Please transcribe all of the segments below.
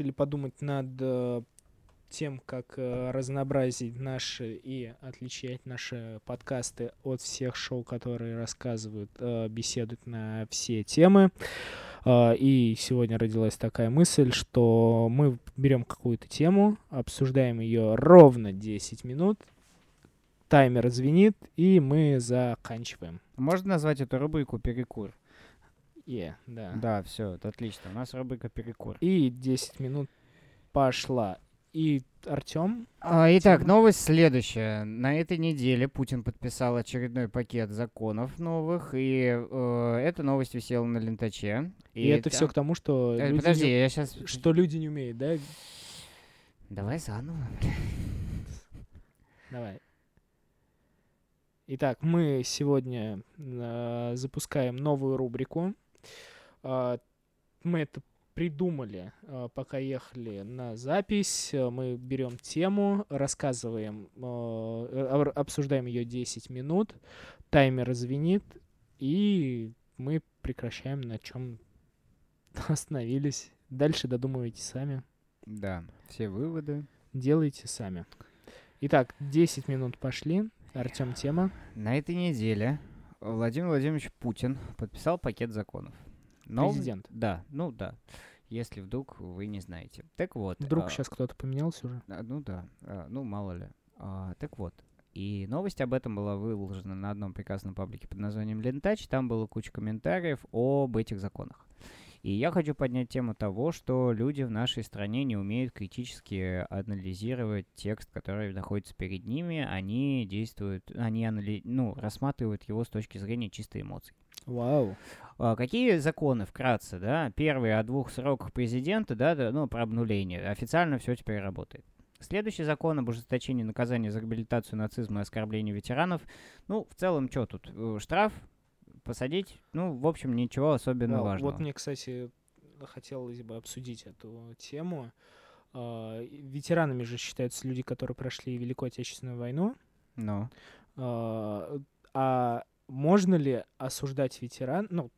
Решили подумать над э, тем, как э, разнообразить наши и отличать наши подкасты от всех шоу, которые рассказывают, э, беседуют на все темы. И сегодня родилась такая мысль, что мы берем какую-то тему, обсуждаем ее ровно 10 минут, таймер звенит, и мы заканчиваем. Можно назвать эту рубрику «Перекур»? Yeah, да. Да, все, отлично. У нас рубрика «Перекур». И 10 минут пошла. И Артем? А, итак, новость следующая. На этой неделе Путин подписал очередной пакет законов новых, и э, эта новость висела на лентаче. И, это все к тому, что Э, люди Подожди, не- я сейчас... что люди не умеют, да? Давай заново. Давай. Итак, мы сегодня э, запускаем новую рубрику. А, мы это придумали, э, пока ехали на запись. Э, Мы берем тему, рассказываем, э, ор- обсуждаем ее 10 минут, таймер звенит, и мы прекращаем, на чем остановились. Дальше додумывайте сами. Да, все выводы. Делайте сами. Итак, 10 минут пошли. Артем, тема. На этой неделе Владимир Владимирович Путин подписал пакет законов. Нов- Президент. Да, ну да. Если вдруг вы не знаете. Так вот. Вдруг а, сейчас кто-то поменялся уже. А, Ну да, а, ну мало ли. А, так вот, и новость об этом была выложена на одном прекрасном паблике под названием Лентач. Там было куча комментариев об этих законах. И я хочу поднять тему того, что люди в нашей стране не умеют критически анализировать текст, который находится перед ними. Они действуют, они анали- ну, рассматривают его с точки зрения чистой эмоций. Вау. А, Какие законы вкратце, да? Первый о двух сроках президента, да, ну, про обнуление. Официально все теперь работает. Следующий закон об ужесточении наказания за реабилитацию нацизма и оскорбление ветеранов. Ну, в целом, что тут? Э, Штраф, посадить, ну, в общем, ничего особенно важного. Вот мне, кстати, хотелось бы обсудить эту тему. А, Ветеранами же считаются люди, которые прошли Великую Отечественную войну. Ну, А а можно ли осуждать ветеран? Ну,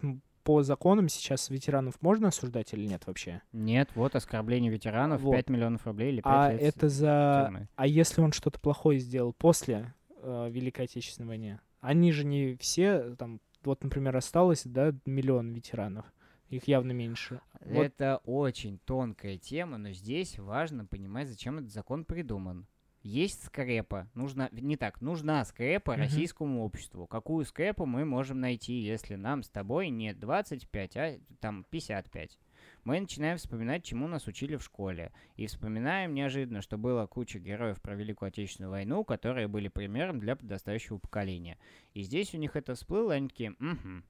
по законам сейчас ветеранов можно осуждать или нет вообще? нет, вот оскорбление ветеранов, Вот. 5 миллионов рублей или 5 А лет это за... тюрьмы. А если он что-то плохое сделал после э, Великой Отечественной войны? Они же не все, там, вот, например, осталось, да, миллион ветеранов. Их явно меньше. Вот Это очень тонкая тема, но здесь важно понимать, зачем этот закон придуман. Есть скрепа, нужна, не так, нужна скрепа Мгм. российскому обществу. Какую скрепу мы можем найти, если нам с тобой не 25, а там 55? Мы начинаем вспоминать, чему нас учили в школе. И вспоминаем неожиданно, что было куча героев про Великую Отечественную войну, которые были примером для подрастающего поколения. И здесь у них это всплыло, и они такие, «Мгм,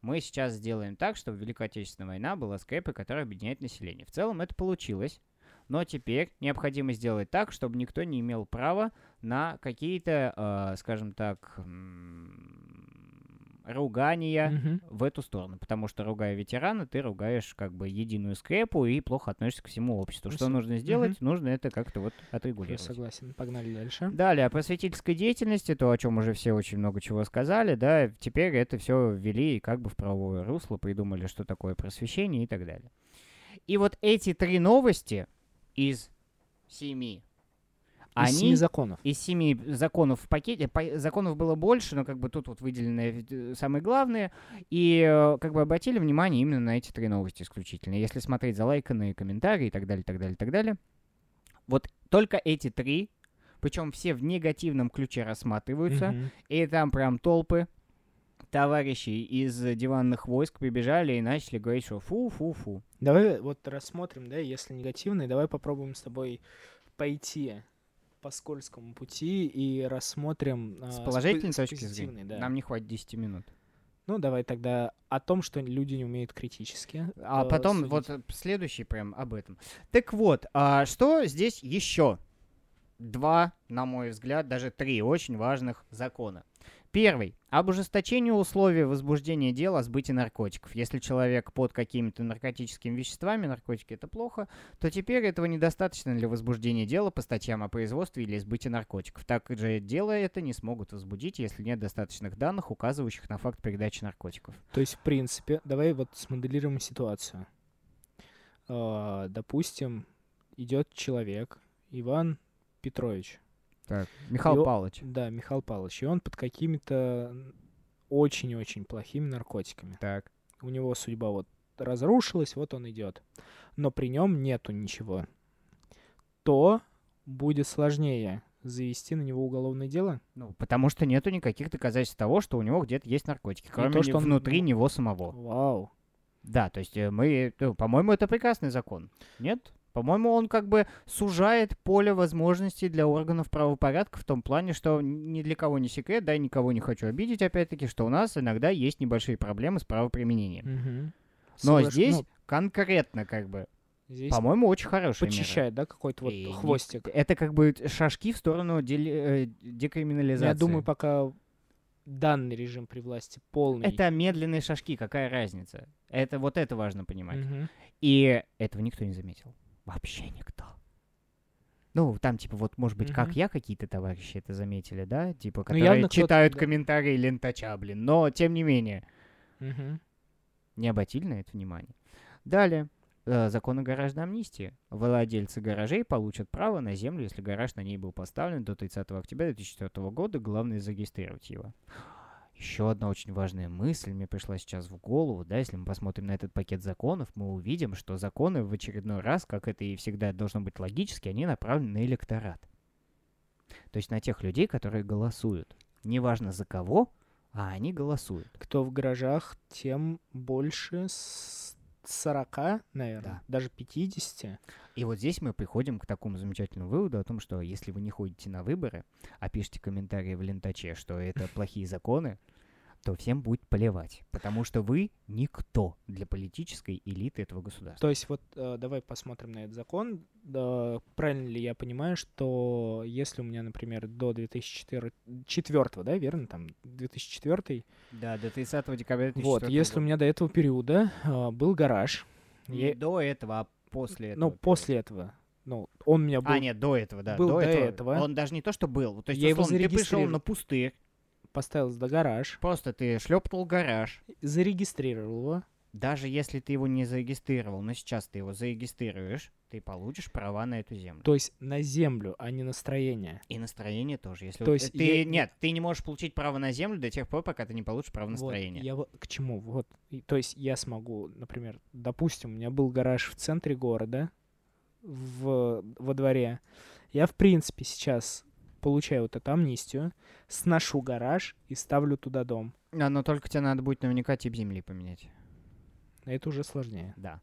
мы сейчас сделаем так, чтобы Великая Отечественная война была скрепой, которая объединяет население. В целом это получилось, но теперь необходимо сделать так, чтобы никто не имел права на какие-то, э, скажем так, ругания Мгм. в эту сторону. Потому что, ругая ветерана, ты ругаешь как бы единую скрепу и плохо относишься к всему обществу. Что со- нужно сделать? Нужно это как-то вот Я отрегулировать. согласен. Погнали дальше. Далее, о просветительской деятельности, то, о чем уже все очень много чего сказали, да, теперь это все ввели как бы в правовое русло, придумали, что такое просвещение и так далее. И вот эти три новости из семи, Из семи законов. из семи законов в пакете, по- законов было больше, но как бы тут вот выделены э, самые главные, и э, как бы обратили внимание именно на эти три новости исключительно. Если смотреть за лайканные комментарии и так далее, так далее, так далее, вот только эти три, причем все в негативном ключе рассматриваются, Мгм. и там прям толпы товарищей из диванных войск прибежали и начали говорить, что фу-фу-фу. Давай вот рассмотрим, да, если негативный, давай попробуем с тобой пойти по скользкому пути и рассмотрим... а, С по- положительной с точки зрения да. нам не хватит 10 минут. Ну, давай тогда о том, что люди не умеют критически. А э, потом судить. вот э, следующий прям об этом. Так вот, а что здесь еще? Два, на мой взгляд, даже три очень важных закона. Первый. Об ужесточении условий возбуждения дела о сбытии наркотиков. Если человек под какими-то наркотическими веществами, наркотики это плохо, то теперь этого недостаточно для возбуждения дела по статьям о производстве или сбытии наркотиков. Так же дело это не смогут возбудить, если нет достаточных данных, указывающих на факт передачи наркотиков. То есть, в принципе, давай вот смоделируем ситуацию. а, допустим, идет человек, Иван Петрович, Так, Михаил Его- Павлович. да, Михаил Павлович, и он под какими-то очень-очень плохими наркотиками. Так. У него судьба вот разрушилась, вот он идет. Но при нем нету ничего. То будет сложнее завести на него уголовное дело. Ну, потому что нету никаких доказательств того, что у него где-то есть наркотики, кроме то, что он- внутри него самого. Вау. Да, то есть э, мы, ну, по-моему, это прекрасный закон. Нет? По-моему, он как бы сужает поле возможностей для органов правопорядка в том плане, что ни для кого не секрет, да, никого не хочу обидеть, опять-таки, что у нас иногда есть небольшие проблемы с правоприменением. Мгм. Но Соглаш- здесь ну, конкретно, как бы, здесь по-моему, очень хорошая мера. подчищает, да, какой-то вот И хвостик. Это как бы шажки в сторону дели- э, декриминализации. Я думаю, пока данный режим при власти полный. Это медленные шажки, какая разница? Это вот это важно понимать. Мгм. И этого никто не заметил. Вообще никто. Ну, там, типа, вот, может быть, как Мгм. я, какие-то товарищи это заметили, да? Типа, Ну, которые кто-то, читают да. комментарии лентача, блин. Но, тем не менее, Мгм. не обратили на это внимание. Далее. Э, Закон о гаражной амнистии. Владельцы гаражей получат право на землю, если гараж на ней был поставлен до 30 октября 2004 года. Главное зарегистрировать его. Еще одна очень важная мысль мне пришла сейчас в голову, да, если мы посмотрим на этот пакет законов, мы увидим, что законы в очередной раз, как это и всегда должно быть логически, они направлены на электорат. То есть на тех людей, которые голосуют. Неважно за кого, а они голосуют. Кто в гаражах, тем больше 40, наверное, Да. даже 50. И вот здесь мы приходим к такому замечательному выводу о том, что если вы не ходите на выборы, а пишете комментарии в лентаче, что это плохие законы, то всем будет плевать. Потому что вы никто для политической элиты этого государства. То есть вот э, давай посмотрим на этот закон. Да, правильно ли я понимаю, что если у меня, например, до 2004, да, верно, там 2004, Да, до 30 декабря вот, если у меня до этого периода э, был гараж, Не я- до этого, а после этого. ну, периода. после этого, ну, он у меня был, А, нет, до этого, да. был до, до этого. этого. Он даже не то, что был. То есть, Я его условно, ты пришел на пустырь, поставил за гараж, просто ты шлепнул гараж. зарегистрировал его, Даже если ты его не зарегистрировал, но сейчас ты его зарегистрируешь, ты получишь права на эту землю. то есть на землю, а не на строение. И настроение тоже. Если То вот есть ты я- нет, ты не можешь получить право на землю до тех пор, пока ты не получишь право на Вот, строение. я вот к чему? Вот, и- то есть я смогу, например, допустим, у меня был гараж в центре города, в, во дворе. Я, в принципе, сейчас получаю вот эту амнистию, сношу гараж и ставлю туда дом. А, но только тебе надо будет наверняка тип земли поменять. Это уже сложнее. Да.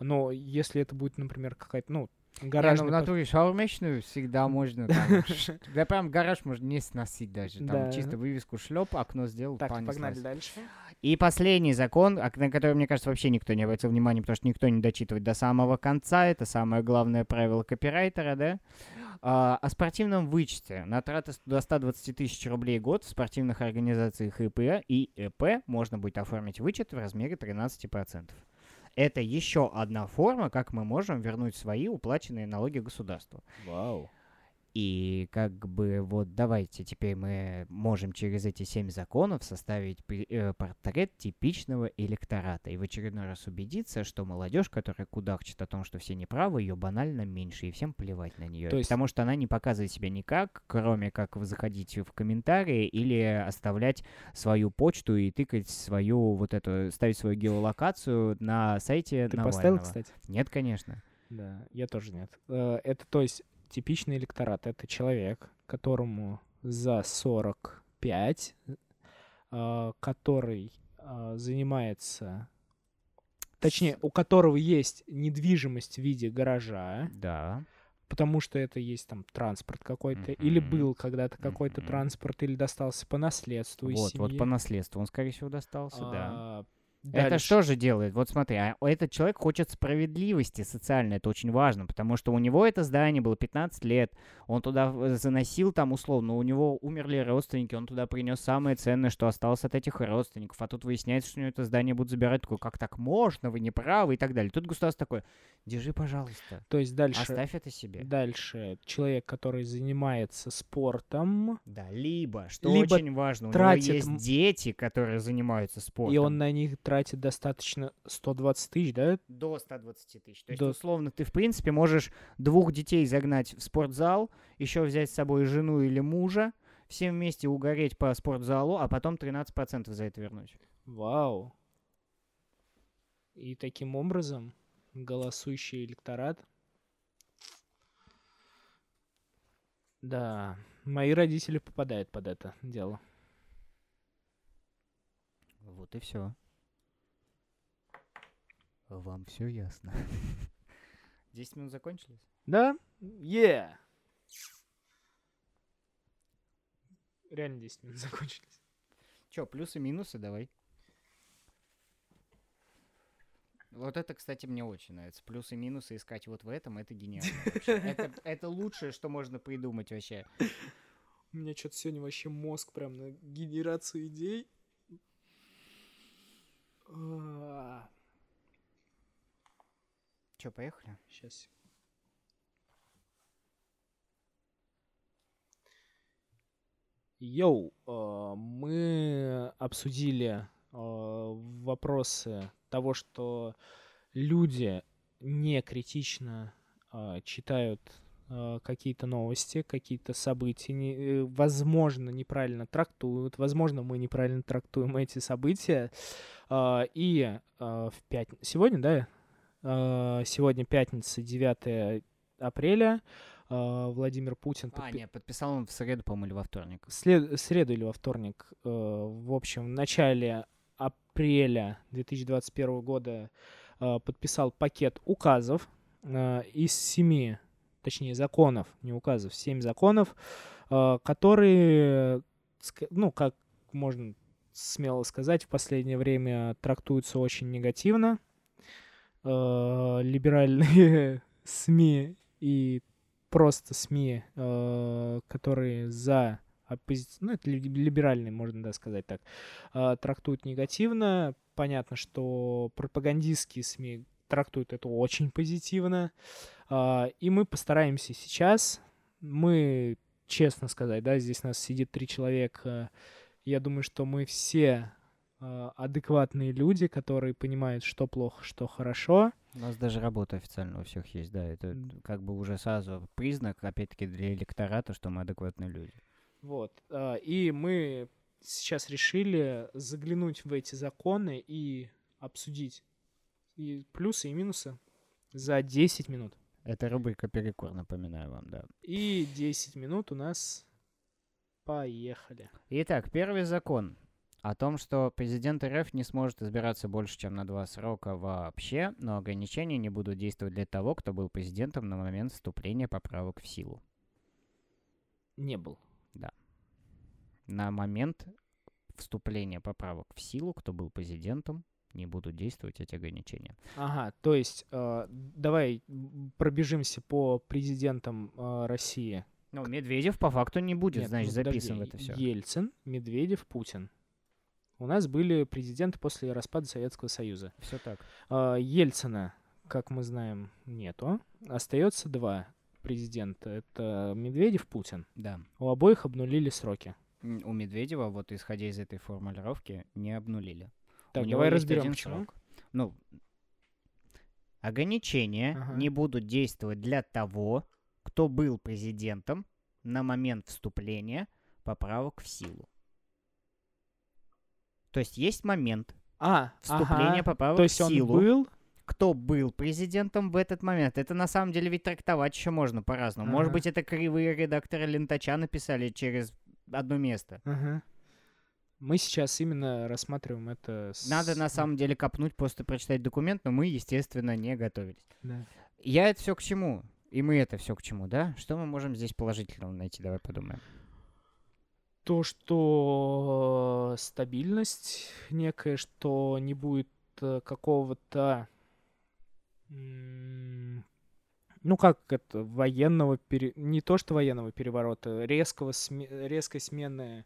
Но если это будет, например, какая-то, ну, Гараж гаражная... в натуре шаурмечную всегда можно Да прям гараж можно не сносить даже. Там чисто вывеску шлеп, окно сделал, Так, погнали дальше. И последний закон, на который, мне кажется, вообще никто не обратил внимания, потому что никто не дочитывает до самого конца. Это самое главное правило копирайтера, да? А, о спортивном вычете. На траты до 120 тысяч рублей в год в спортивных организациях ИП и ЭП можно будет оформить вычет в размере 13%. Это еще одна форма, как мы можем вернуть свои уплаченные налоги государству. Вау. И как бы вот давайте теперь мы можем через эти семь законов составить э, портрет типичного электората и в очередной раз убедиться, что молодежь, которая кудахчет о том, что все неправы, ее банально меньше, и всем плевать на нее. То есть- Потому что она не показывает себя никак, кроме как заходить в комментарии или оставлять свою почту и тыкать свою вот эту, ставить свою геолокацию на сайте Ты Навального. поставил, кстати? Нет, конечно. Да, я тоже нет. Э, Это, то есть, типичный электорат. Это человек, которому за 45, э, который э, занимается... Точнее, у которого есть недвижимость в виде гаража, Да. потому что это есть там транспорт какой-то, или Мгм. был когда-то какой-то Мгм. транспорт, или достался по наследству из Вот, вот семьи. по наследству он, скорее всего, достался, да. А, Это дальше. что же делает? Вот смотри, а этот человек хочет справедливости социальной, это очень важно, потому что у него это здание было 15 лет, он туда заносил там условно, у него умерли родственники, он туда принес самое ценное, что осталось от этих родственников, а тут выясняется, что у него это здание будут забирать, такой, как так можно, вы не правы и так далее. Тут государство такое, держи, пожалуйста, То есть дальше... оставь это себе. Дальше человек, который занимается спортом, Да, либо, что Либо очень важно, у тратит него есть дети, которые занимаются спортом. и он на них тратит достаточно 120 тысяч, да? До 120 тысяч. То есть, До- условно, ты, в принципе, можешь двух детей загнать в спортзал, еще взять с собой жену или мужа, всем вместе угореть по спортзалу, а потом 13% за это вернуть. Вау. И таким образом голосующий электорат... Да, мои родители попадают под это дело. Вот и все. Вам все ясно. 10 минут закончились? Да? Е! Реально 10 минут закончились. Че, плюсы, минусы, давай. Вот это, кстати, мне очень нравится. Плюсы, минусы искать вот в этом, это гениально. Это, это лучшее, что можно придумать вообще. У меня что-то сегодня вообще мозг прям на генерацию идей. Че, поехали? Сейчас. Йоу, э, мы обсудили э, вопросы того, что люди не критично э, читают какие-то новости, какие-то события, возможно, неправильно трактуют, возможно, мы неправильно трактуем эти события. И в пятницу... Сегодня, да? Э, Сегодня пятница, 9 апреля. э, Владимир Путин А, подпи- нет, подписал он в среду, по-моему, или во вторник. след- среду или во вторник, э, в общем, в начале апреля 2021 года подписал пакет указов из семи, точнее, законов, не указов, семь законов, которые, ну, как можно смело сказать, в последнее время трактуются очень негативно. Э, Либеральные СМИ и просто СМИ, э, которые за оппози- ну, это ли- либеральные, можно да, сказать так, э, трактуют негативно. Понятно, что пропагандистские СМИ трактуют это очень позитивно. И мы постараемся сейчас, мы, честно сказать, да, здесь нас сидит три человека, я думаю, что мы все адекватные люди, которые понимают, что плохо, что хорошо. У нас даже работа официально у всех есть, да. Это как бы уже сразу признак, опять-таки, для электората, что мы адекватные люди. Вот. а, И мы сейчас решили заглянуть в эти законы и обсудить и плюсы и минусы за 10 минут. Это рубрика «Перекур», напоминаю вам, да. И 10 минут у нас поехали. Итак, первый закон о том, что президент РФ не сможет избираться больше, чем на два срока вообще, но ограничения не будут действовать для того, кто был президентом на момент вступления поправок в силу. Не был. На момент вступления поправок в силу, кто был президентом, не будут действовать эти ограничения. Ага, то есть э, давай пробежимся по президентам э, России. Ну, Медведев по факту не будет, Нет, значит, ну, записан в это все. Ельцин, Медведев, Путин. У нас были президенты после распада Советского Союза. Все так. А, Ельцина, как мы знаем, нету. Остается два президента. Это Медведев, Путин. Да. У обоих обнулили сроки. У Медведева, вот исходя из этой формулировки, не обнулили. Так, У него давай разберем, почему. срок. Ну, ограничения Ага. не будут действовать для того, кто был президентом на момент вступления поправок в силу. То есть есть момент А, вступления ага. поправок То есть в он силу. был... Кто был президентом в этот момент? Это на самом деле ведь трактовать еще можно по-разному. Может Ага. быть, это кривые редакторы Лентача написали через одно место. Ага. Мы сейчас именно рассматриваем это... с- Надо на самом деле копнуть, просто прочитать документ, но мы, естественно, не готовились. Да. Я это все к чему? И мы это все к чему, да? Что мы можем здесь положительного найти? Давай подумаем. То, что э, стабильность некая, что не будет э, какого-то... Ну, как это, военного, пере- не то что военного переворота, резкого сме- резкой смены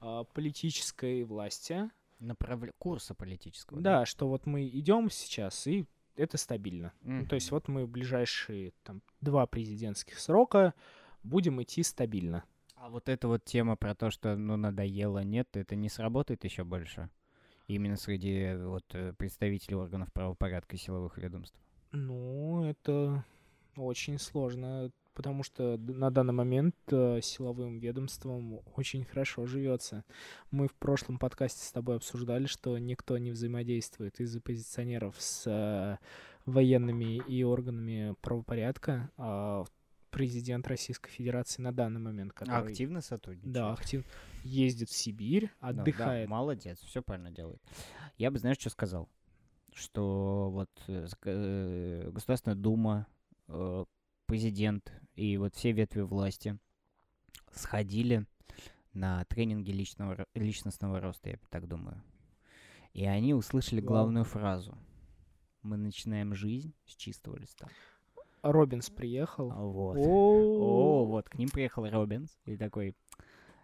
а, политической власти. Направля... Курса политического. Да, что вот мы идем сейчас, и это стабильно. Ну, то есть вот мы в ближайшие там, два президентских срока будем идти стабильно. А вот эта вот тема про то, что ну надоело, нет, это не сработает еще больше. Именно среди вот э, представителей органов правопорядка и силовых ведомств. Ну, это очень сложно, потому что на данный момент э, силовым ведомством очень хорошо живется. Мы в прошлом подкасте с тобой обсуждали, что никто не взаимодействует из оппозиционеров с э, военными и органами правопорядка. А президент Российской Федерации на данный момент, который Активно сотрудничает. да, активно ездит в Сибирь, Да, да, отдыхает. молодец, все правильно делает. Я бы, знаешь, что сказал? Что вот э, э, Государственная Дума, э, президент и вот все ветви власти сходили на тренинги личного, личностного роста, я так думаю. И они услышали главную фразу. Мы начинаем жизнь с чистого листа. Робинс приехал. Вот. О, вот, к ним приехал Робинс и такой,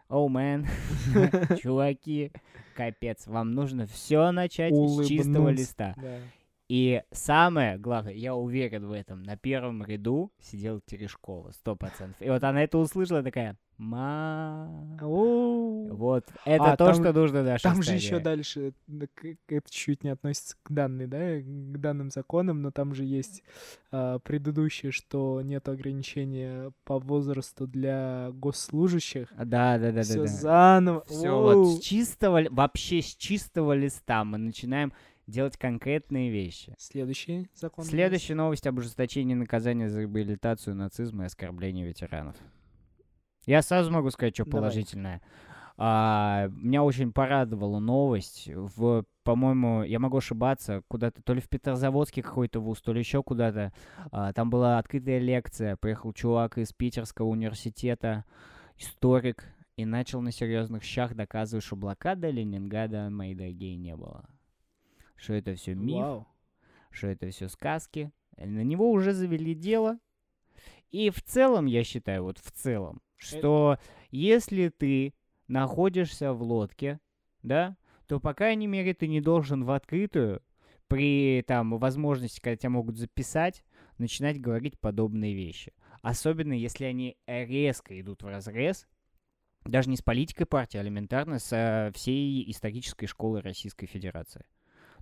о, мэн, чуваки, капец, вам нужно все начать с чистого листа. И самое главное, я уверен в этом, на первом ряду сидела Терешкова, сто процентов. И вот она это услышала, такая, ма... Вот, это А, то, там- что нужно нашей Там же еще дальше, это чуть не относится к данной, да, к данным законам, но там же есть а, предыдущее, что нет ограничения по возрасту для госслужащих. Да, да, да, да. Все да. заново. Все вот с чистого, вообще с чистого листа мы начинаем делать конкретные вещи. Следующий закон. Следующая новость об ужесточении наказания за реабилитацию нацизма и оскорбление ветеранов. Я сразу могу сказать, что Давай. положительное. А, меня очень порадовала новость. В, по-моему, я могу ошибаться, куда-то, то ли в Петрозаводске какой-то вуз, то ли еще куда-то. А, там была открытая лекция. Приехал чувак из Питерского университета, историк, и начал на серьезных щах доказывать, что блокада Ленинграда, мои дорогие, не было. Что это все миф, Вау. что это все сказки. Э, На него уже завели дело. И в целом, я считаю, вот в целом, что если ты находишься в лодке, да, то, по крайней мере, ты не должен в открытую, при там возможности, когда тебя могут записать, начинать говорить подобные вещи. Особенно, если они резко идут в разрез, даже не с политикой партии, а элементарно с э, всей исторической школы Российской Федерации.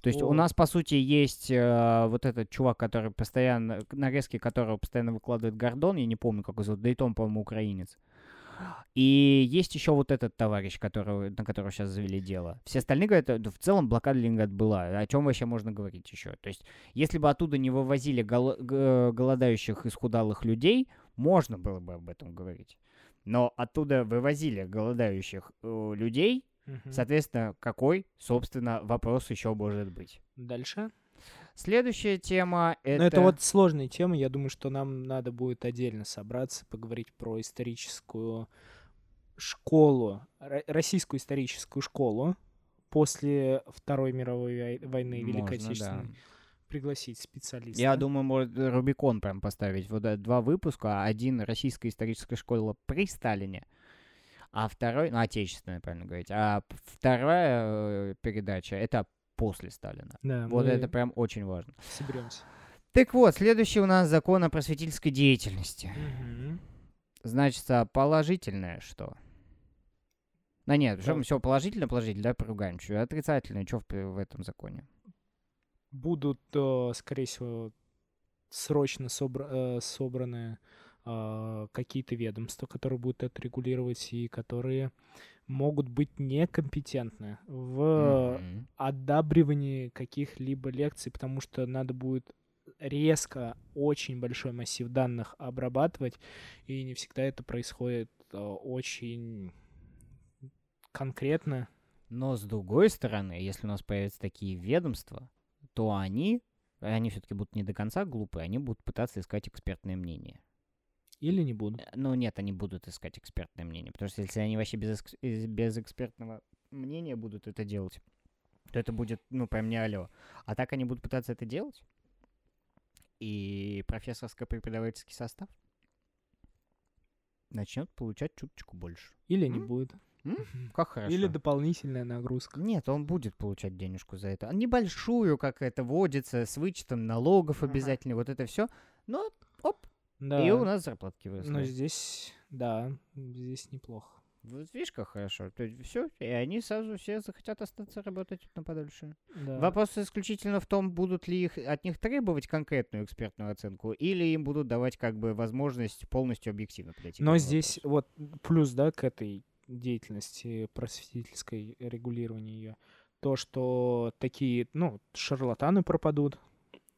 То есть у О. нас, по сути, есть э, вот этот чувак, который постоянно, нарезки которого постоянно выкладывает Гордон, я не помню, как его зовут, Дейтон, по-моему, украинец. И есть еще вот этот товарищ, которого, на которого сейчас завели дело. Все остальные говорят, «Да в целом блокада Ленинграда была. О чем вообще можно говорить еще? То есть, если бы оттуда не вывозили гол- г- голодающих, исхудалых людей, можно было бы об этом говорить. Но оттуда вывозили голодающих э, людей, Соответственно, какой, собственно, вопрос еще может быть? Дальше. Следующая тема это... Но это вот сложная тема. Я думаю, что нам надо будет отдельно собраться, поговорить про историческую школу, ро- российскую историческую школу после Второй мировой вой- войны, Великой Можно, да. Отечественной. Пригласить специалиста. Я думаю, может Рубикон прям поставить. Вот э, два выпуска. Один российская историческая школа при Сталине, а второй, ну, отечественная, правильно говорить. А вторая э, передача это после Сталина. Да, Вот это прям очень важно. соберемся. Так вот, следующий у нас закон о просветительской деятельности. Значит, а положительное что? Да нет, Да. все положительно, положительно, да, поругаем. Что отрицательное, что в, в этом законе? Будут, э, скорее всего, срочно собра- э, собраны э, какие-то ведомства, которые будут это регулировать и которые могут быть некомпетентны в Мгм. одабривании каких-либо лекций, потому что надо будет резко очень большой массив данных обрабатывать, и не всегда это происходит э, очень конкретно. Но с другой стороны, если у нас появятся такие ведомства, то они, они все-таки будут не до конца глупые, они будут пытаться искать экспертное мнение. Или не будут. Э, Ну нет, они будут искать экспертное мнение, потому что если они вообще без, экс- без экспертного мнения будут это делать, то это будет, ну, прям не алло. А так они будут пытаться это делать, и профессорско-преподавательский состав начнет получать чуточку больше. Или не М? будет. М? Как хорошо. Или дополнительная нагрузка. Нет, он будет получать денежку за это. Небольшую, как это водится, с вычетом налогов обязательно, вот это все. Но, Да. и у нас зарплатки выросли. Но здесь, да, здесь неплохо. Вот видишь, как хорошо. То есть все, и они сразу все захотят остаться работать на подольше. Да. Вопрос исключительно в том, будут ли их, от них требовать конкретную экспертную оценку, или им будут давать как бы возможность полностью объективно подойти. Но здесь вопросу. вот плюс, да, к этой деятельности просветительской, регулирования ее, то, что такие, ну, шарлатаны пропадут,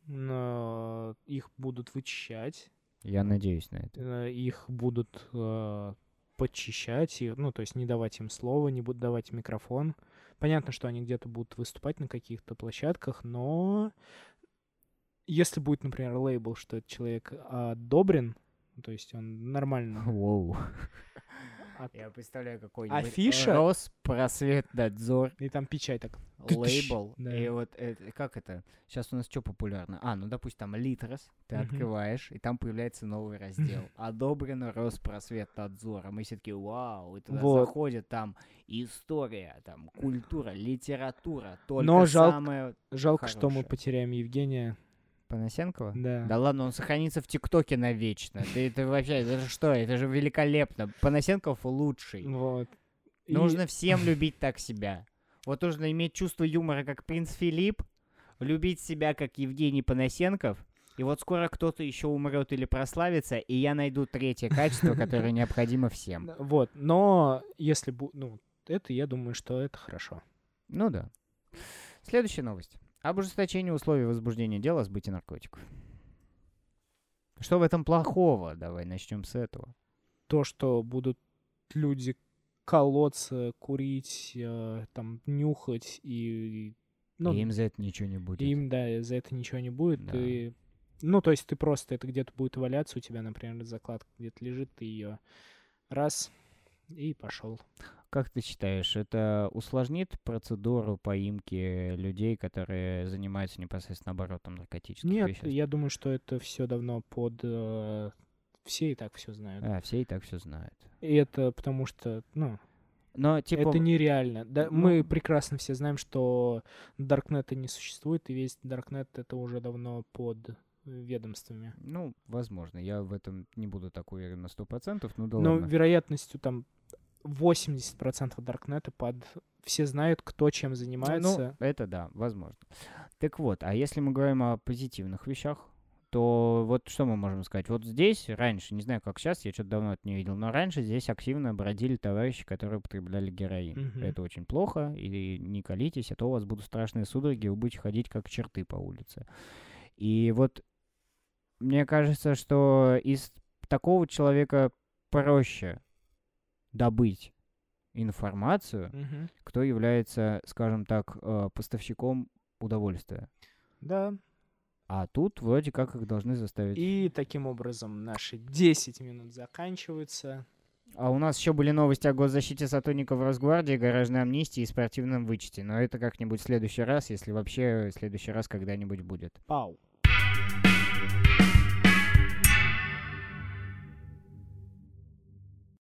но их будут вычищать, Я надеюсь на это. э, их будут э, подчищать, и, ну, то есть не давать им слова, не будут давать микрофон. Понятно, что они где-то будут выступать на каких-то площадках, но если будет, например, лейбл, что этот человек одобрен, то есть он нормально Воу. От- Я представляю какой-нибудь Афиша? Роспросветнадзор и там печать так. лейбл. Да. И вот это, как это? Сейчас у нас что популярно? А, ну допустим, там Литрос, ты Мгм. открываешь, и там появляется новый раздел. Одобрено Роспросветнадзором. И все таки вау, и туда Вот. заходит там история, там культура, литература, только Но жал- самое... Жалко, что мы потеряем Евгения. Панасенкова? Да. Да ладно, он сохранится в ТикТоке навечно. Ты это вообще, это же что? Это же великолепно. Панасенков лучший. Вот. И- Нужно всем любить так себя. Вот нужно иметь чувство юмора, как принц Филипп, любить себя, как Евгений Панасенков, и вот скоро кто-то еще умрет или прославится, и я найду третье качество, которое необходимо всем. Вот. Но если ну, это, я думаю, что это хорошо. Ну да. Следующая новость. Об ужесточении условий возбуждения дела о сбытии наркотиков. Что в этом плохого? Давай начнем с этого. То, что будут люди колоться, курить, э, там, нюхать, и... Ну, И им за это ничего не будет. им, да, за это ничего не будет. Да. И, ну, то есть ты просто, это где-то будет валяться у тебя, например, закладка где-то лежит, ты ее раз и пошел. Как ты считаешь, это усложнит процедуру поимки людей, которые занимаются непосредственно оборотом наркотических Нет, веществ? я думаю, что это все давно под... э, все и так все знают. А, все и так все знают. И это потому что, ну, Но, типа, это нереально. Да, ну- Мы прекрасно все знаем, что Даркнета не существует, и весь Даркнет это уже давно под ведомствами. ну, возможно, я в этом не буду так уверен на 100%, ну да Но ладно. вероятностью там 80% Даркнета под... Все знают, кто чем занимается. Ну, это да, возможно. Так вот, а если мы говорим о позитивных вещах, то вот что мы можем сказать? Вот здесь раньше, не знаю, как сейчас, я что-то давно это не видел, но раньше здесь активно бродили товарищи, которые употребляли героин. Мгм. Это очень плохо, и не колитесь, а то у вас будут страшные судороги, вы будете ходить как черты по улице. И вот мне кажется, что из такого человека проще добыть информацию, Мгм. кто является, скажем так, э, поставщиком удовольствия. Да. А тут вроде как их должны заставить. И таким образом наши 10 минут заканчиваются. А у нас еще были новости о госзащите сотрудников Росгвардии, гаражной амнистии и спортивном вычете. Но это как-нибудь в следующий раз, если вообще в следующий раз когда-нибудь будет. Пау.